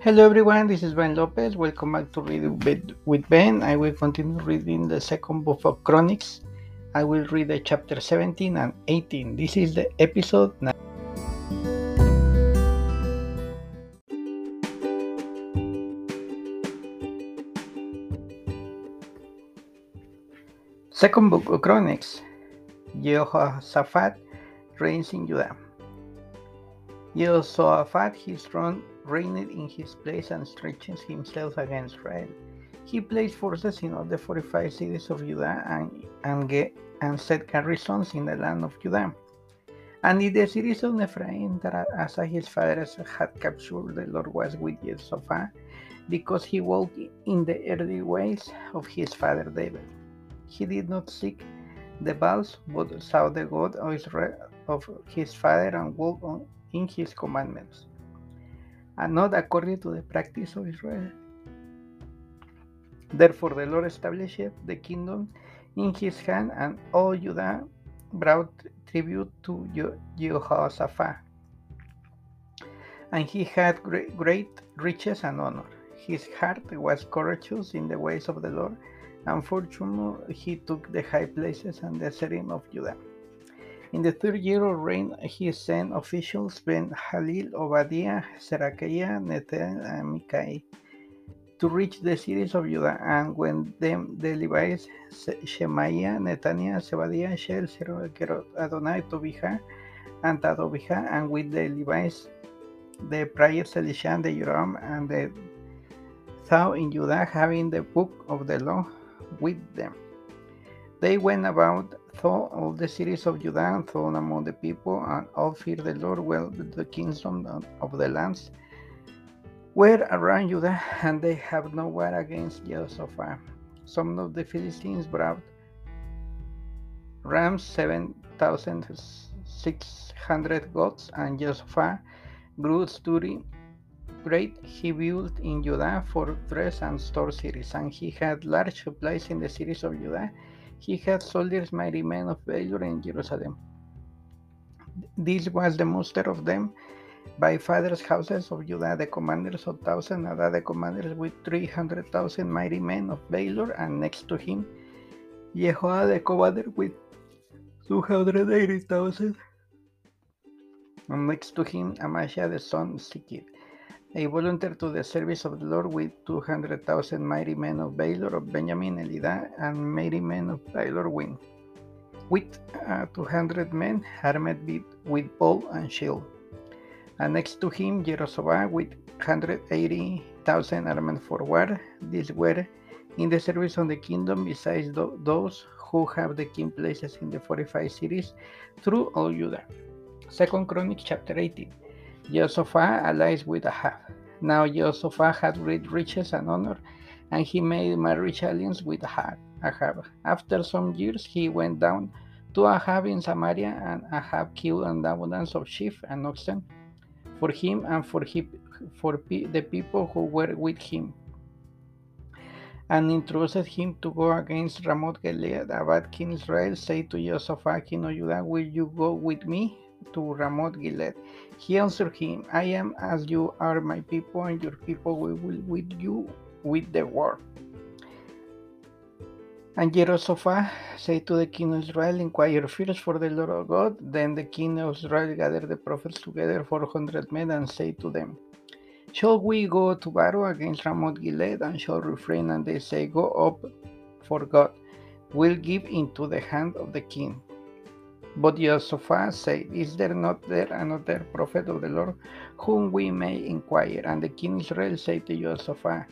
Hello everyone, this is Ben Lopez. Welcome back to Read with Ben. I will continue reading the second book of Chronicles. I will read the chapter 17 and 18. This is the episode 9. Second book of Chronicles. Jehoshaphat reigns in Judah. Jehoshaphat, his throne reigned in his place and stretches himself against Israel. He placed forces in all the fortified cities of Judah and, and, get, and set garrisons in the land of Judah. And in the cities of Ephraim that Asa his fathers had captured, the Lord was with Jehoshaphat, because he walked in the early ways of his father David. He did not seek the Baals, but saw the God of Israel of his father and walked in his commandments Ah, and not according to the practice of Israel. Therefore, the Lord established the kingdom in his hand, and all Judah brought tribute to Jehoshaphat. And he had great riches and honor. His heart was courageous in the ways of the Lord, and fortunately he took the high places and the setting of Judah. In the third year of reign, he sent officials Ben Halil, Obadiah, Serakiah, Nethan, and Micaiah to reach the cities of Judah, and when them the Levites Shemaiah, Nethaniah, Zebadiah, Shel, Kerot, Adonai, Tobijah, and Tadobijah, and with the Levites the prophets Elisha and the Joram, and the thou in Judah, having the book of the law with them. They went about through all the cities of Judah and thrown among the people, and all feared the Lord well the kingdom of the lands were around Judah, and they have no war against Jehoshaphat. Some of the Philistines brought rams, seven thousand six hundred goats, and Jehoshaphat grew thirty great. He built in Judah fortress and store cities, and he had large supplies in the cities of Judah he had soldiers mighty men of valor in Jerusalem. This was the muster of them by fathers' houses of Judah, the commanders of thousand, Ada the commanders with three hundred thousand mighty men of valor, and next to him Jehoah the commander with two hundred eighty thousand, and next to him Amashia the son of Sikid a volunteer to the service of the Lord with 200,000 mighty men of Valor of Benjamin, Elidah, and mighty men of Valor win. With uh, 200 men armed with, bow and shield. And next to him, Jehoshaphat with 180,000 armed for war. These were in the service of the kingdom, besides those who have the king places in the fortified cities through all Judah. Second Chronicles chapter 18. Jehoshaphat allies with Ahab. Now Jehoshaphat had great riches and honor, and he made marriage alliance with Ahab. After some years, he went down to Ahab in Samaria, and Ahab killed an abundance of sheep and oxen for him and for, he, for the people who were with him, and entrusted him to go against Ramoth Gilead. Ahab King Israel said to Jehoshaphat, King of Judah, Will you go with me to Ramoth Gilead. He answered him, I am as you are my people, and your people will be with you with the war. And Jehoshaphat said to the king of Israel, Inquire first for the Lord of God. Then the king of Israel gathered the prophets together, four hundred men, and said to them, Shall we go to battle against Ramoth Gilead? And shall refrain? And they say, Go up, for God will give into the hand of the king. But Jehoshaphat said, Is there not there another prophet of the Lord whom we may inquire? And the king Israel said to Jehoshaphat,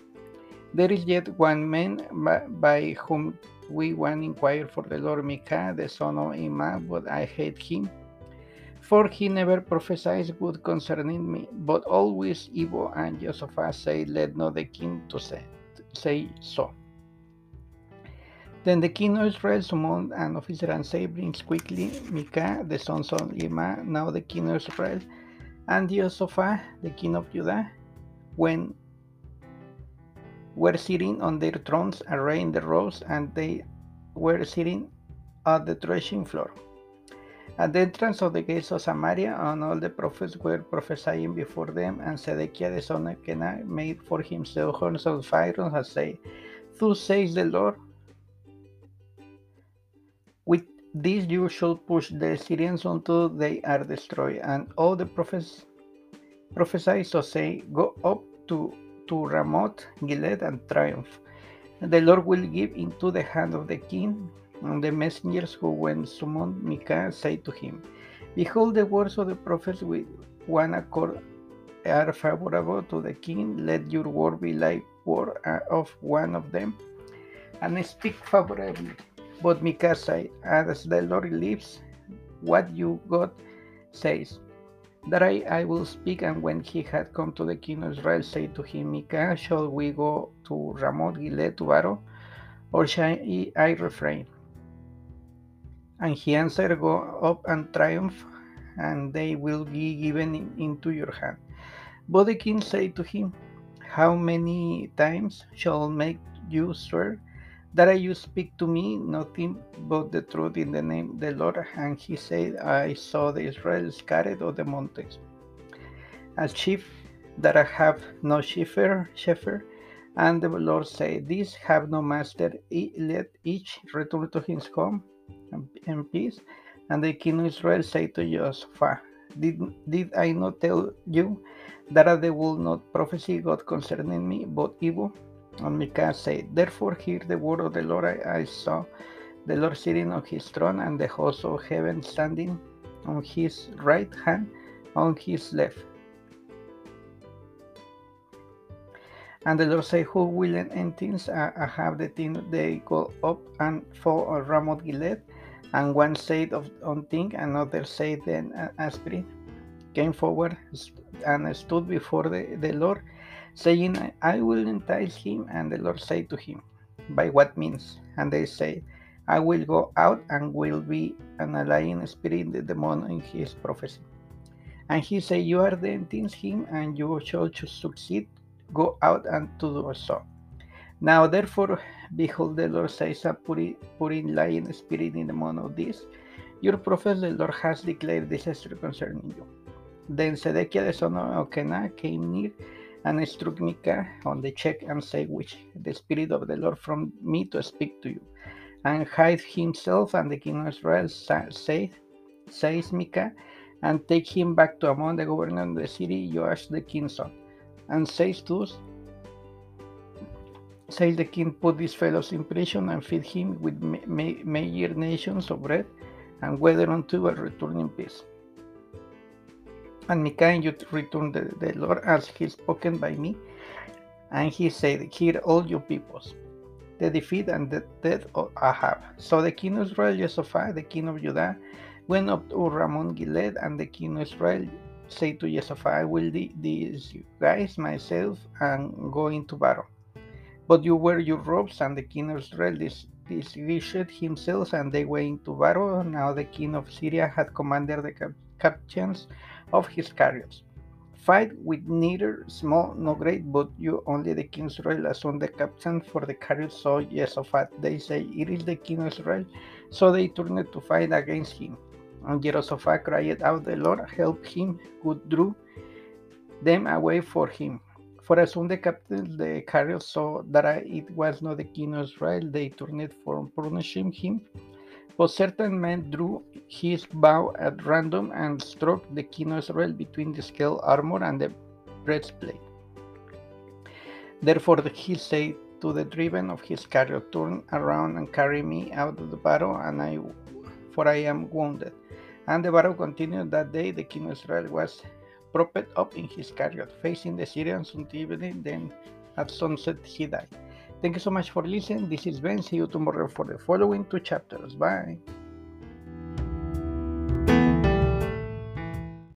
There is yet one man by, whom we want inquire for the Lord Micah, the son of Imah, but I hate him. For he never prophesies good concerning me, but always evil. And Jehoshaphat said, Let not the king to say, say so. Then the king of Israel summoned an officer and said, Bring quickly Micah, the son of Imah, now the king of Israel, and Jehoshaphat, the king of Judah, when were sitting on their thrones arrayed in the robes, and they were sitting at the threshing floor. At the entrance of the gates of Samaria, and all the prophets were prophesying before them, and Zedekiah the son of Kenah made for himself horns of fire and said, Thus says the Lord, this you shall push the Syrians until they are destroyed. And all the prophets prophesy, so say, Go up to, to Ramoth, Gilead, and triumph. The Lord will give into the hand of the king and the messengers who went summoned Micah said to him, Behold, the words of the prophets with one accord are favorable to the king. Let your word be like word uh, of one of them, and speak favorably. But Micah said, As the Lord lives, what you God says, that I, I will speak. And when he had come to the king of Israel, said to him, Micah, shall we go to Ramoth Gilead to battle, or shall I refrain? And he answered, Go up and triumph, and they will be given in, into your hand. But the king said to him, How many times shall make you swear that you speak to me nothing but the truth in the name of the Lord? And he said, I saw the Israel scattered on the mountains, as sheep that I have no shepherd, shepherd. And the Lord said, These have no master, let each return to his home in peace. And the king of Israel said to Joshua, did, did I not tell you that they will not prophesy God concerning me, but evil? And Micah said, Therefore hear the word of the Lord. I, I saw the Lord sitting on his throne, and the host of heaven standing on his right hand, on his left. And the Lord said, Who will entities uh, have the thing they go up and fall on Ramoth Gilead? And one said of one thing, another said then a came forward and stood before the, the Lord, saying, I will entice him. And the Lord said to him, By what means? And they say, I will go out and will be an lying spirit, the demon in his prophecy. And he said, You are the entice him, and you shall succeed. Go out and to do so. Now, therefore, behold, the Lord says, putting, putting lying spirit in the mouth of this, your prophet, the Lord has declared disaster concerning you. Then Zedekiah the son of Kenah came near and struck Micah on the cheek and said, Which the Spirit of the Lord from me to speak to you. And hide himself, and the king of Israel said, says Micah, and take him back to Amon the governor of the city, Joash the king's son, and says to us, Says the king, put these fellows in prison and feed him with major nations of bread, and whether unto a return in peace. And Micah you return the, the Lord as he spoken by me. And he said, Hear all you peoples, the defeat and the death of Ahab. So the king of Israel, Jehoshaphat, the king of Judah, went up to Ramoth Gilead, and the king of Israel said to Jehoshaphat, I will disguise myself and go into battle. But you wear your robes, and the king of Israel disguised himself, and they went into battle. Now the king of Syria had commanded the captains of his chariots. Fight with neither small nor great, but you only the king of Israel assume the captain for the chariots. So Jehoshaphat, they say, It is the king of Israel. So they turned to fight against him. And Jehoshaphat cried out, The Lord help him who drew them away for him. For as soon the captains the chariots saw that it was not the king of Israel, they turned from punishing him. But certain men drew his bow at random and struck the king of Israel between the scale armor and the breastplate. Therefore he said to the driven of his chariot, Turn around and carry me out of the battle, and I, for I am wounded. And the battle continued that day. The king of Israel was propped up in his chariot, facing the Syrians until evening. Then at sunset he died. Thank you so much for listening. This is Ben. See you tomorrow for the following two chapters. Bye.